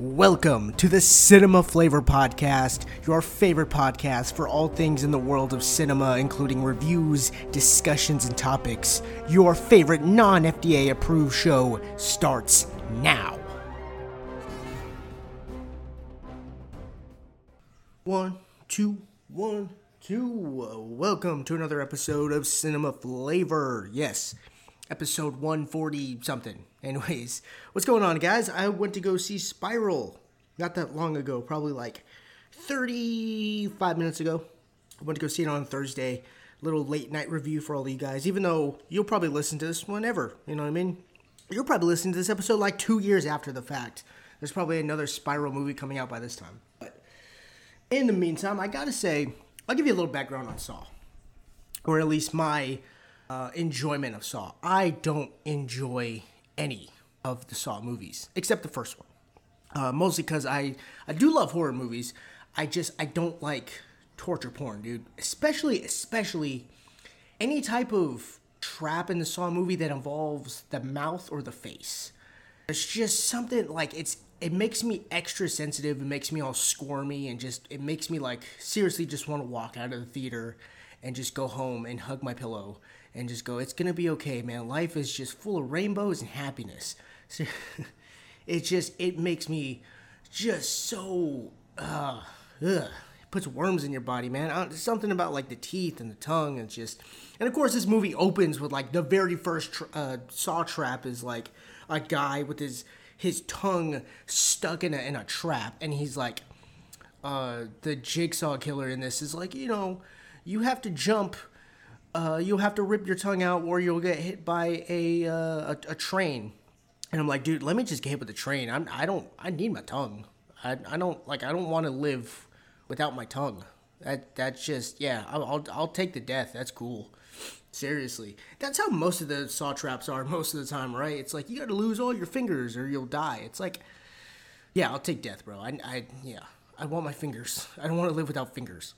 Welcome to the Cinema Flavor Podcast, your favorite podcast for all things in the world of cinema, including reviews, discussions, and topics. Your favorite non FDA approved show starts now. One, two, one, two. Welcome to another episode of Cinema Flavor. Yes, episode 140 something. Anyways, what's going on, guys? I went to go see Spiral not that long ago, probably like 35 minutes ago. I went to go see it on Thursday. Little late night review for all you guys, even though you'll probably listen to this whenever, you know what I mean? You'll probably listen to this episode like two years after the fact. There's probably another Spiral movie coming out by this time. But in the meantime, I gotta say, I'll give you a little background on Saw, or at least my uh, enjoyment of Saw. I don't enjoy any of the Saw movies except the first one. Uh, mostly because I I do love horror movies. I just I don't like torture porn, dude. Especially especially any type of trap in the Saw movie that involves the mouth or the face. It's just something like it's it makes me extra sensitive. It makes me all squirmy and just it makes me like seriously just want to walk out of the theater and just go home and hug my pillow and just go, it's gonna be okay, man. Life is just full of rainbows and happiness. So, it just it makes me just so uh, ugh. It puts worms in your body, man. Uh, something about like the teeth and the tongue and just, and of course this movie opens with like the very first tra- uh, saw trap is like a guy with his his tongue stuck in a in a trap, and he's like, uh, the jigsaw killer in this is like, you know, you have to jump uh, you'll have to rip your tongue out or you'll get hit by a, uh, a, a train. And I'm like, dude, let me just get hit with the train. I'm, I don't, I need my tongue. I, I don't, like, I don't want to live without my tongue. That, that's just, yeah, I'll, I'll, I'll take the death. That's cool. Seriously. That's how most of the saw traps are most of the time, right? It's like, you gotta lose all your fingers or you'll die. It's like, yeah, I'll take death, bro. I, I, yeah, I want my fingers. I don't want to live without fingers.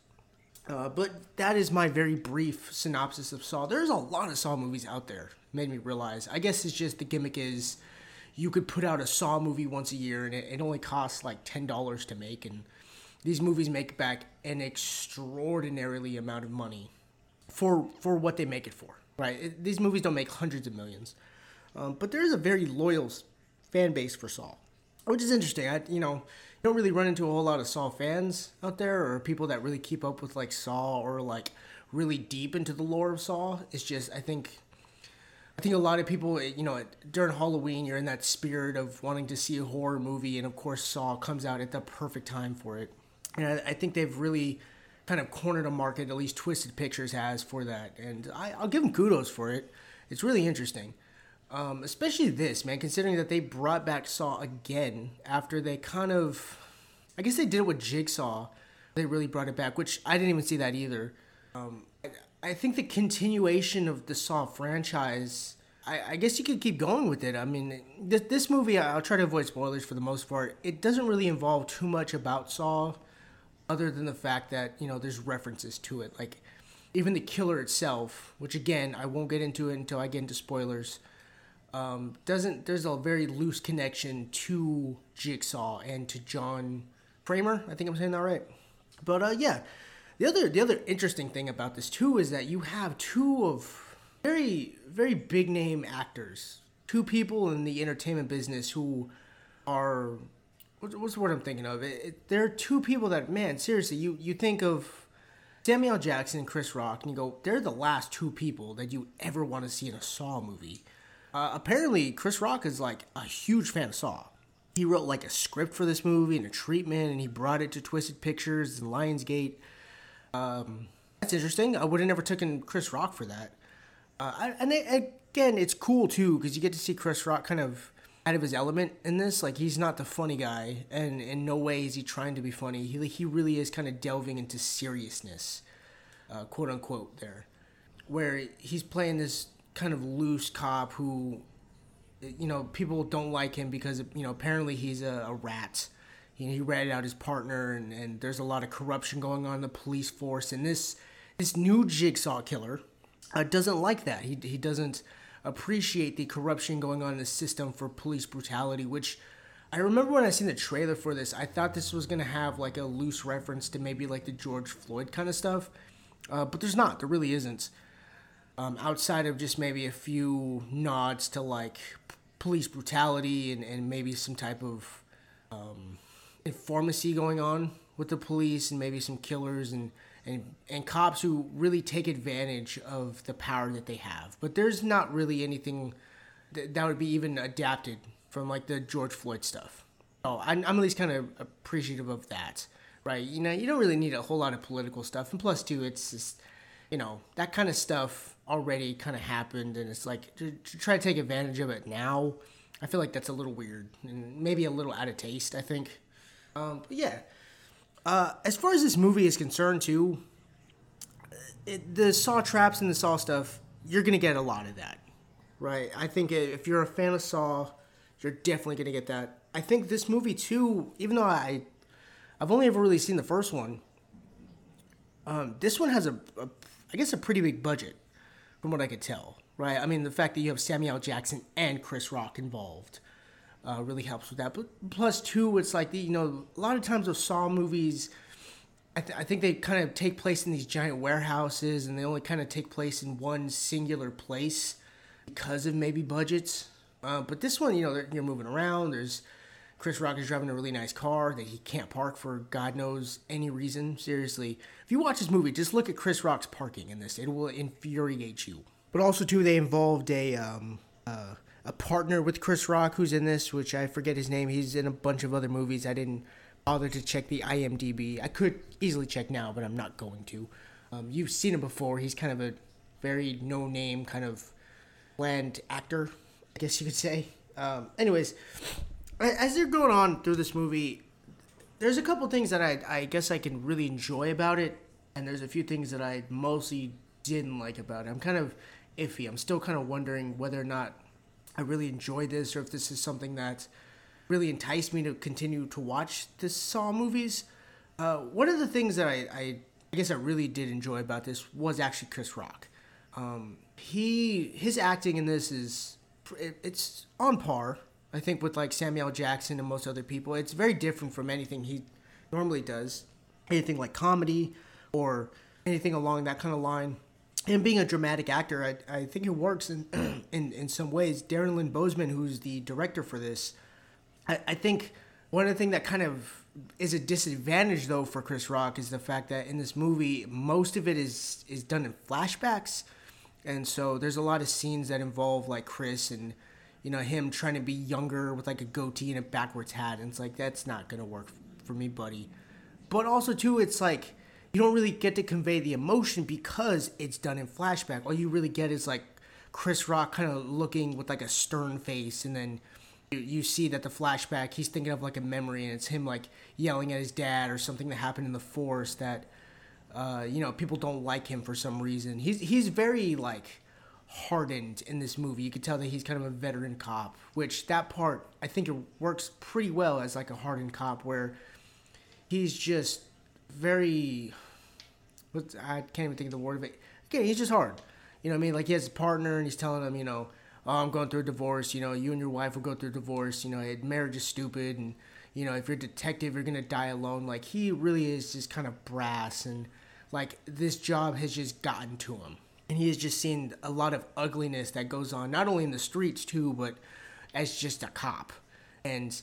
Uh, but that is my very brief synopsis of Saw. There's a lot of Saw movies out there. Made me realize. I guess it's just the gimmick is you could put out a Saw movie once a year and it, it only costs like ten dollars to make, and these movies make back an extraordinarily amount of money for for what they make it for. Right? It, these movies don't make hundreds of millions, um, but there is a very loyal fan base for Saw, which is interesting. I you know you don't really run into a whole lot of Saw fans out there or people that really keep up with like Saw or like really deep into the lore of Saw. It's just I think I think a lot of people, eh, you know, during Halloween, you're in that spirit of wanting to see a horror movie, and of course, Saw comes out at the perfect time for it. And I, I think they've really kind of cornered a market, at least Twisted Pictures has for that, and I, I'll give them kudos for it. It's really interesting. Um, especially this, man, considering that they brought back Saw again after they kind of. I guess they did it with Jigsaw. They really brought it back, which I didn't even see that either. Um, I think the continuation of the Saw franchise. I, I, guess you could keep going with it. I mean, this movie, I'll try to avoid spoilers for the most part. It doesn't really involve too much about Saw, other than the fact that, you know, there's references to it. Like, even the killer itself, which again, I won't get into it until I get into spoilers um, doesn't there's a very loose connection to Jigsaw and to John Kramer. I think I'm saying that right. But uh, yeah, the other the other interesting thing about this too is that you have two of very very big name actors, two people in the entertainment business who are what's the word I'm thinking of? It, it, there are two people that man seriously you you think of Samuel Jackson and Chris Rock and you go they're the last two people that you ever want to see in a Saw movie uh, apparently, Chris Rock is like a huge fan of Saw. He wrote like a script for this movie and a treatment, and he brought it to Twisted Pictures and Lionsgate. Um, that's interesting. I would have never taken Chris Rock for that. Uh, and again, it's cool too because you get to see Chris Rock kind of out of his element in this. Like he's not the funny guy, and in no way is he trying to be funny. He he really is kind of delving into seriousness, uh, quote unquote. There, where he's playing this kind of loose cop who, you know, people don't like him because you know apparently he's a, a rat. He, he ratted out his partner, and, and there's a lot of corruption going on in the police force. And this this new jigsaw killer uh, doesn't like that. He he doesn't appreciate the corruption going on in the system for police brutality, which I remember when I seen the trailer for this, I thought this was gonna have like a loose reference to maybe like the George Floyd kind of stuff, uh, but there's not. There really isn't. Um, outside of just maybe a few nods to like p- police brutality and, and maybe some type of um, informacy going on with the police and maybe some killers and, and and cops who really take advantage of the power that they have. But there's not really anything that, would be even adapted from like the George Floyd stuff. Oh, I'm, I'm at least kind of appreciative of that, right? You know, you don't really need a whole lot of political stuff, and plus, too, it's just you know that kind of stuff already kind of happened, and it's like to, to try to take advantage of it now. I feel like that's a little weird and maybe a little out of taste. I think. Um, but yeah, uh, as far as this movie is concerned, too, it, the Saw traps and the Saw stuff, you're gonna get a lot of that, right? I think if you're a fan of Saw, you're definitely gonna get that. I think this movie too, even though I, I've only ever really seen the first one. Um, this one has a, a, I guess, a pretty big budget, from what I could tell, right? I mean, the fact that you have Samuel Jackson and Chris Rock involved, uh, really helps with that. But plus, two, it's like the, you know, a lot of times those Saw movies. I, th- I think they kind of take place in these giant warehouses, and they only kind of take place in one singular place because of maybe budgets uh, but this one, you know, you're moving around. There's Chris Rock is driving a really nice car that he can't park for God knows any reason. Seriously, if you watch this movie, just look at Chris Rock's parking in this. It will infuriate you. But also, too, they involved a um, uh, a partner with Chris Rock who's in this, which I forget his name. He's in a bunch of other movies. I didn't bother to check the IMDb. I could easily check now, but I'm not going to. Um, you've seen him before. He's kind of a very no name kind of bland actor I guess you could say. Um, anyways, as they're going on through this movie, there's a couple things that I, I guess I can really enjoy about it, and there's a few things that I mostly didn't like about it. I'm kind of iffy. I'm still kind of wondering whether or not I really enjoy this or if this is something that really enticed me to continue to watch the Saw movies. Uh, one of the things that I, I, I, guess I really did enjoy about this was actually Chris Rock. Um, he his acting in this is it's on par, I think, with like Samuel Jackson and most other people. It's very different from anything he normally does, anything like comedy or anything along that kind of line. And being a dramatic actor, I, I think it works in, in in some ways. Darren Lynn Bousman, who's the director for this, I, I think one of the things that kind of is a disadvantage though for Chris Rock is the fact that in this movie most of it is is done in flashbacks and so there's a lot of scenes that involve like Chris and you know him trying to be younger with like a goatee and a backwards hat. And it's like that's not gonna work for me buddy. But also too it's like you don't really get to convey the emotion because it's done in flashback. All you really get is like chris rock kind of looking with like a stern face and then you, you see that the flashback he's thinking of like a memory and it's him like yelling at his dad or something that happened in the forest that uh, you know, people don't like him for some reason. He's he's very like hardened in this movie. You could tell that he's kind of a veteran cop, which that part I think it works pretty well as like a hardened cop where he's just very I can't even think of the word of it. Okay, he's just hard. You know what I mean? Like he has a partner and he's telling him, you know, oh, I'm going through a divorce. You know, you and your wife will go through a divorce. You know, marriage is stupid, and you know, if you're a detective, you're gonna die alone. Like he really is just kind of brass and like this job has just gotten to him and he has just seen a lot of ugliness that goes on not only in the streets too but as just a cop. And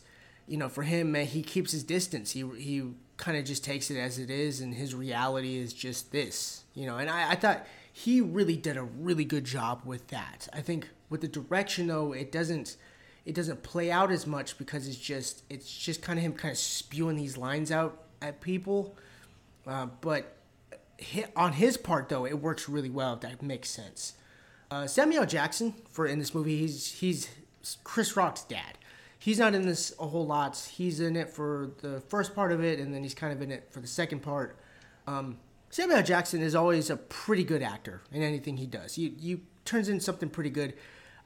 you know for him man, he keeps his distance. He he kind of just takes it as it is and his reality is just this you know? And I, I thought he really did a really good job with that. I think with the direction though it doesn't it doesn't play out as much because it's just it's just kind of him kind of spewing these lines out at people. Uh, but on his part though, it works really well. If that makes sense. Uh, Samuel Jackson for in this movie, he's he's Chris Rock's dad. He's not in this a whole lot. He's in it for the first part of it, and then he's kind of in it for the second part. Um, Samuel Jackson is always a pretty good actor in anything he does. He, he turns in something pretty good.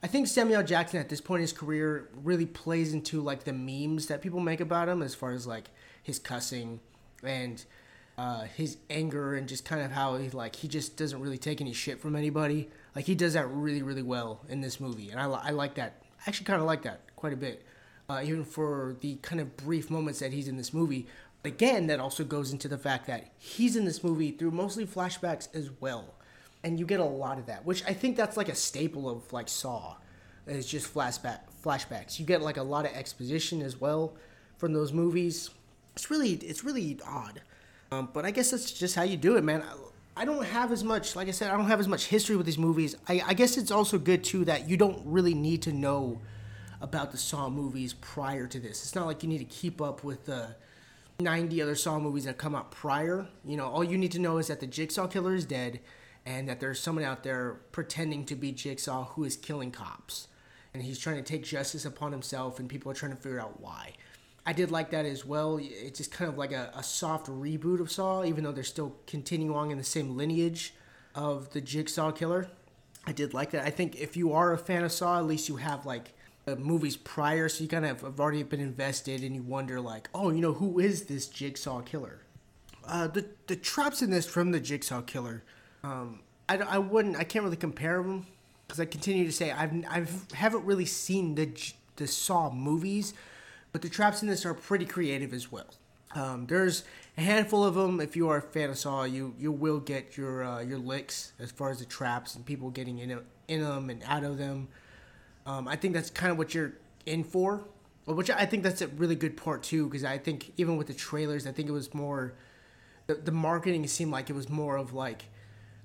I think Samuel Jackson at this point in his career really plays into like the memes that people make about him as far as like his cussing and uh, his anger and just kind of how he like he just doesn't really take any shit from anybody. Like he does that really really well in this movie, and I, I like that. I actually kind of like that quite a bit. uh, even for the kind of brief moments that he's in this movie. Again, that also goes into the fact that he's in this movie through mostly flashbacks as well. And you get a lot of that, which I think that's like a staple of like Saw. It's just flashback flashbacks. You get like a lot of exposition as well from those movies. It's really it's really odd. Um, but I guess that's just how you do it, man. I, I don't have as much, like I said, I don't have as much history with these movies. I, I guess it's also good too that you don't really need to know about the Saw movies prior to this. It's not like you need to keep up with the 90 other Saw movies that come out prior. You know, all you need to know is that the Jigsaw killer is dead and that there's someone out there pretending to be Jigsaw who is killing cops. And he's trying to take justice upon himself, and people are trying to figure out why. I did like that as well. It's just kind of like a, a soft reboot of Saw, even though they're still continuing on in the same lineage of the Jigsaw killer. I did like that. I think if you are a fan of Saw, at least you have like movies prior, so you kind of have already been invested, and you wonder like, oh, you know, who is this Jigsaw killer? Uh, the the traps in this from the Jigsaw killer, um, I, I wouldn't, I can't really compare them because I continue to say I've I've haven't really seen the the Saw movies, but the traps in this are pretty creative as well. Um, there's a handful of them. If you are a fan of Saw, you you will get your uh, your licks as far as the traps and people getting in in them and out of them. Um, I think that's kind of what you're in for, which I think that's a really good part too. Because I think even with the trailers, I think it was more the, the marketing seemed like it was more of like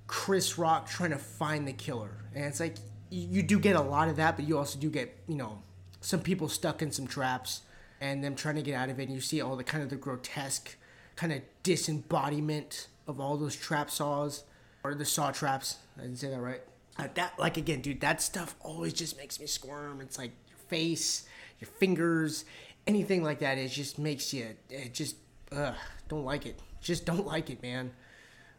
Chris Rock trying to find the killer, and it's like you do get a lot of that, but you also do get you know some people stuck in some traps and them trying to get out of it. And you see all the kind of the grotesque kind of disembodiment of all those trap saws or the saw traps. I didn't say that right. Uh, that like again, dude, that stuff always just makes me squirm. It's like your face, your fingers, anything like that. It just makes you. It just ugh, don't like it. Just don't like it, man.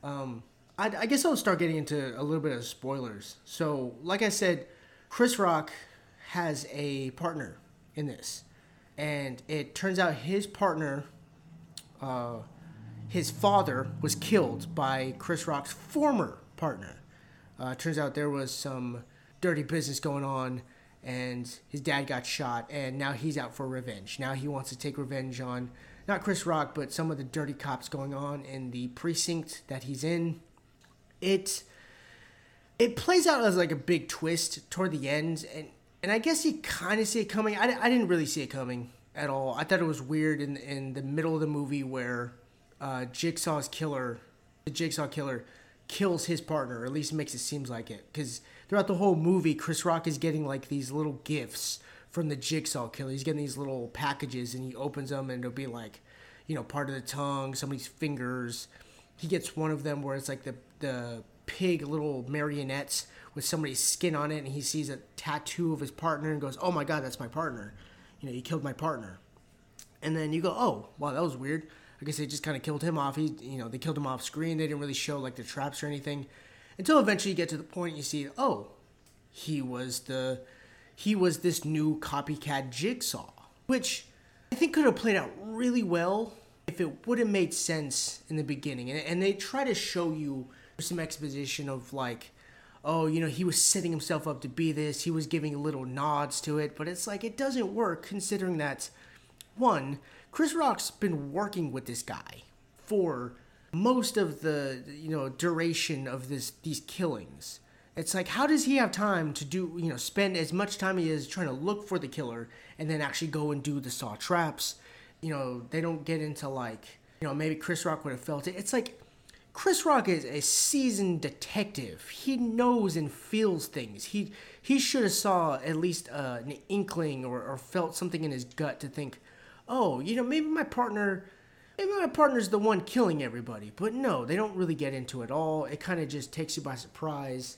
Um, I, I guess I'll start getting into a little bit of spoilers. So, like I said, Chris Rock has a partner in this, and it turns out his partner, uh, his father, was killed by Chris Rock's former partner. Uh, turns out there was some dirty business going on, and his dad got shot, and now he's out for revenge. Now he wants to take revenge on not Chris Rock, but some of the dirty cops going on in the precinct that he's in. It it plays out as like a big twist toward the end, and and I guess you kind of see it coming. I, I didn't really see it coming at all. I thought it was weird in in the middle of the movie where uh, Jigsaw's killer, the Jigsaw killer, kills his partner, or at least makes it seems like it. Because throughout the whole movie, Chris Rock is getting like these little gifts from the Jigsaw killer. He's getting these little packages, and he opens them, and it'll be like, you know, part of the tongue, somebody's fingers. He gets one of them where it's like the the pig little marionettes with somebody's skin on it, and he sees a tattoo of his partner and goes, "Oh my god, that's my partner." You know, he killed my partner. And then you go, "Oh, wow, that was weird." I guess they just kind of killed him off. He, you know, they killed him off screen. They didn't really show like the traps or anything, until eventually you get to the point you see, oh, he was the, he was this new copycat jigsaw, which I think could have played out really well if it would have made sense in the beginning. And, and they try to show you some exposition of like, oh, you know, he was setting himself up to be this. He was giving little nods to it, but it's like it doesn't work considering that one Chris Rock's been working with this guy for most of the you know duration of this these killings. It's like how does he have time to do you know spend as much time he is trying to look for the killer and then actually go and do the saw traps? You know they don't get into like you know maybe Chris Rock would have felt it. It's like Chris Rock is a seasoned detective. He knows and feels things. He he should have saw at least uh, an inkling or, or felt something in his gut to think, oh, you know, maybe my partner, maybe my partner's the one killing everybody. But no, they don't really get into it all. It kind of just takes you by surprise.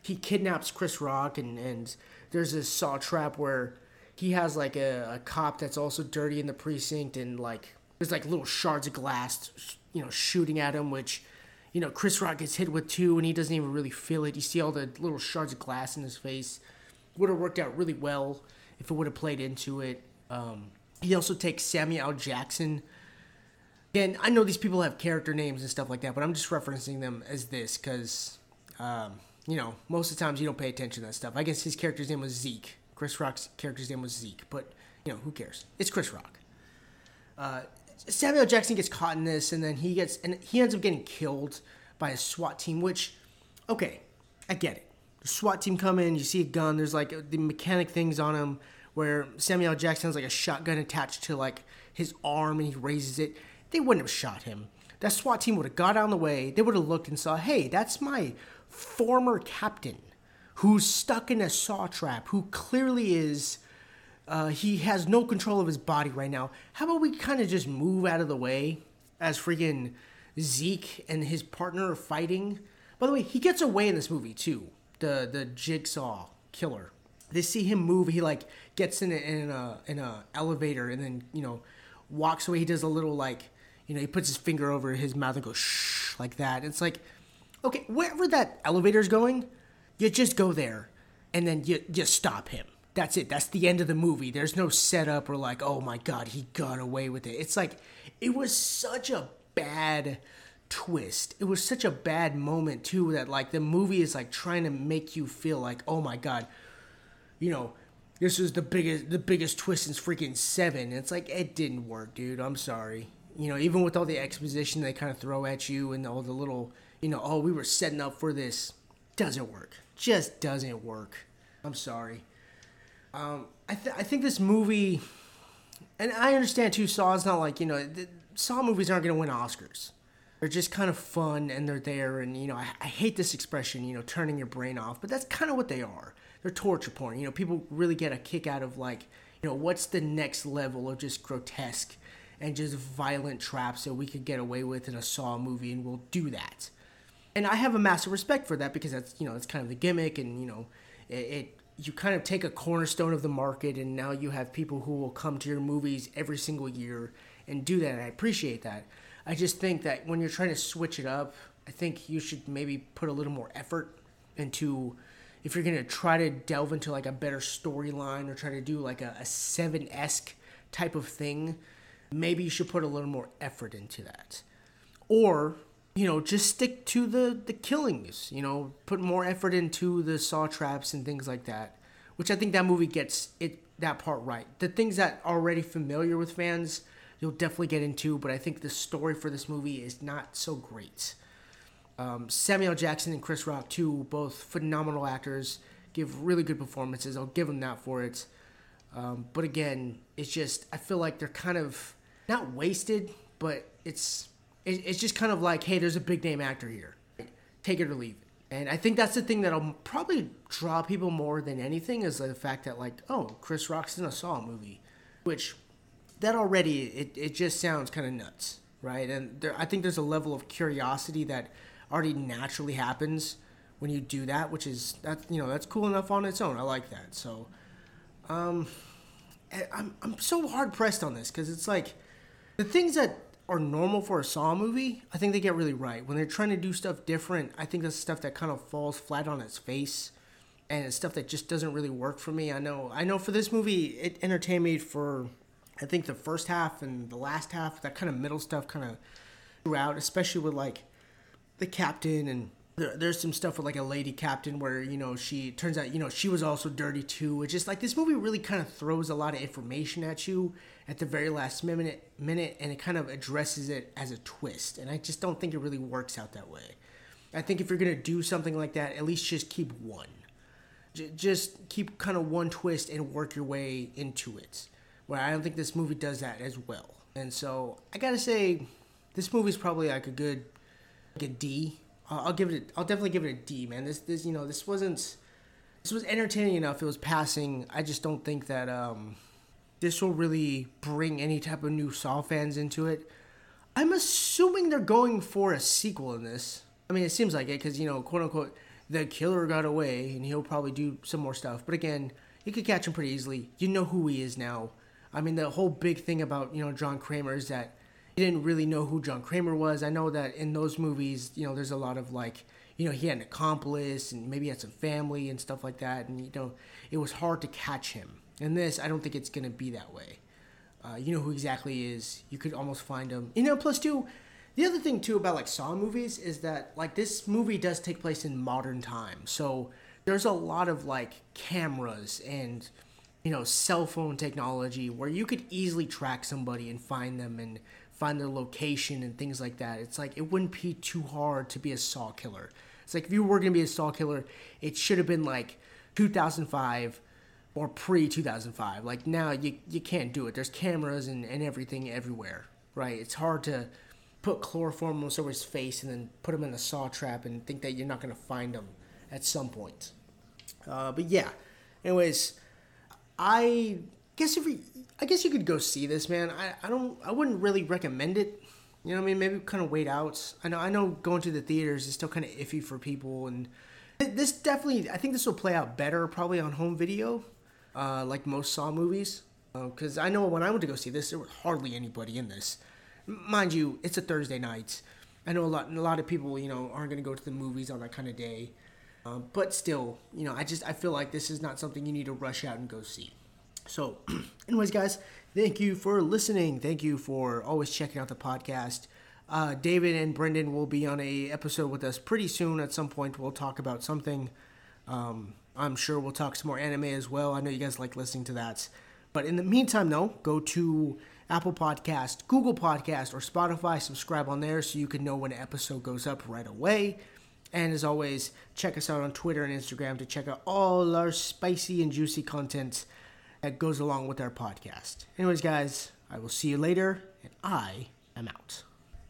He kidnaps Chris Rock, and, and there's this saw trap where he has like a, a cop that's also dirty in the precinct, and like there's like little shards of glass, you know, shooting at him, which you know, Chris Rock gets hit with two and he doesn't even really feel it. You see all the little shards of glass in his face. Would have worked out really well if it would have played into it. Um, he also takes Samuel L. Jackson. Again, I know these people have character names and stuff like that, but I'm just referencing them as this because, um, you know, most of the times you don't pay attention to that stuff. I guess his character's name was Zeke. Chris Rock's character's name was Zeke, but you know, who cares? It's Chris Rock. Uh, Samuel Jackson gets caught in this, and then he gets and he ends up getting killed by a SWAT team. Which, okay, I get it. The SWAT team come in, you see a gun. There's like the mechanic things on him where Samuel Jackson has like a shotgun attached to like his arm, and he raises it. They wouldn't have shot him. That SWAT team would have got out of the way. They would have looked and saw, hey, that's my former captain who's stuck in a saw trap, who clearly is uh, he has no control of his body right now. How about we kind of just move out of the way as freaking Zeke and his partner are fighting? By the way, he gets away in this movie too. The the jigsaw killer. They see him move. He like gets in a, in a in a elevator and then you know walks away. He does a little like you know he puts his finger over his mouth and goes shh like that. It's like okay, wherever that elevator's going, you just go there and then you just stop him that's it. That's the end of the movie. There's no setup or like, oh my god, he got away with it. It's like it was such a bad twist. It was such a bad moment too that like the movie is like trying to make you feel like, oh my god, you know, this was the biggest the biggest twist since freaking seven. It's like it didn't work, dude. I'm sorry. You know, even with all the exposition they kind of throw at you and all the little, you know, oh, we were setting up for this, doesn't work. Just doesn't work. I'm sorry. Um, I, th- I think this movie, and I understand too, Saw is not like, you know, the, Saw movies aren't going to win Oscars. They're just kind of fun and they're there. And, you know, I, I hate this expression, you know, turning your brain off, but that's kind of what they are. They're torture porn. You know, people really get a kick out of, like, you know, what's the next level of just grotesque and just violent traps that we could get away with in a Saw movie, and we'll do that. And I have a massive respect for that because that's, you know, it's kind of the gimmick and, you know, it you kind of take a cornerstone of the market and now you have people who will come to your movies every single year and do that and I appreciate that. I just think that when you're trying to switch it up, I think you should maybe put a little more effort into if you're going to try to delve into like a better storyline or try to do like a, a 7-esque type of thing, maybe you should put a little more effort into that. Or you know, just stick to the the killings. You know, put more effort into the saw traps and things like that. Which I think that movie gets it that part right. The things that are already familiar with fans, you'll definitely get into. But I think the story for this movie is not so great. Um, Samuel Jackson and Chris Rock, too, both phenomenal actors, give really good performances. I'll give them that for it. Um, but again, it's just I feel like they're kind of not wasted, but it's it's just kind of like, hey, there's a big name actor here. Take it or leave it. And I think that's the thing that'll probably draw people more than anything is the fact that like, oh, Chris Rock's in a Saw movie, which that already it, it just sounds kind of nuts, right? And there, I think there's a level of curiosity that already naturally happens when you do that, which is that you know that's cool enough on its own. I like that. So, um, I'm I'm so hard pressed on this because it's like the things that are normal for a Saw movie, I think they get really right. When they're trying to do stuff different, I think that's stuff that kind of falls flat on its face, and it's stuff that just doesn't really work for me. I know, I know. For this movie, it entertained me for, I think the first half and the last half. That kind of middle stuff kind of throughout, especially with like the captain and there, there's some stuff with like a lady captain where you know she turns out you know she was also dirty too it's just like this movie really kind of throws a lot of information at you at the very last minute minute and it kind of addresses it as a twist and i just don't think it really works out that way. I think if you're gonna do something like that at least just keep one. J- just keep kind of one twist and work your way into it. Where i don't think this movie does that as well. And so i gotta say this movie's probably like a good like a d I'll give it. A, I'll definitely give it a D, man. This, this, you know, this wasn't. This was entertaining enough. It was passing. I just don't think that um, this will really bring any type of new Saw fans into it. I'm assuming they're going for a sequel in this. I mean, it seems like it because you know, quote unquote, the killer got away, and he'll probably do some more stuff. But again, you could catch him pretty easily. You know who he is now. I mean, the whole big thing about you know John Kramer is that didn't really know who John Kramer was. I know that in those movies, you know, there's a lot of like, you know, he had an accomplice and maybe had some family and stuff like that, and you know, it was hard to catch him. In this, I don't think it's gonna be that way. Uh, you know who exactly is. You could almost find him. You know, plus two, the other thing too about like Saw movies is that like this movie does take place in modern time. so there's a lot of like cameras and you know, cell phone technology where you could easily track somebody and find them and find their location and things like that. It's like it wouldn't be too hard to be a saw killer. It's like if you were gonna be a saw killer, it should have been like 2005 or pre 2005. Like now, you you can't do it. There's cameras and, and everything everywhere, right? It's hard to put chloroform on someone's face and then put them in a saw trap and think that you're not gonna find them at some point. Uh, but yeah, anyways, I guess if you, I guess you could go see this, man. I, I don't I wouldn't really recommend it. You know what I mean? Maybe kind of wait out. I know I know going to the theaters is still kind of iffy for people, and this definitely I think this will play out better probably on home video, uh, like most Saw movies. Because uh, I know when I went to go see this, there was hardly anybody in this. Mind you, it's a Thursday night. I know a lot a lot of people you know aren't going to go to the movies on that kind of day. Uh, but still, you know, I just I feel like this is not something you need to rush out and go see. So, anyways, guys, thank you for listening. Thank you for always checking out the podcast. Uh, David and Brendan will be on a episode with us pretty soon. At some point, we'll talk about something. Um, I'm sure we'll talk some more anime as well. I know you guys like listening to that. But in the meantime, though, go to Apple Podcast, Google Podcast, or Spotify. Subscribe on there so you can know when an episode goes up right away. And as always, check us out on Twitter and Instagram to check out all our spicy and juicy content that goes along with our podcast. Anyways, guys, I will see you later, and I am out.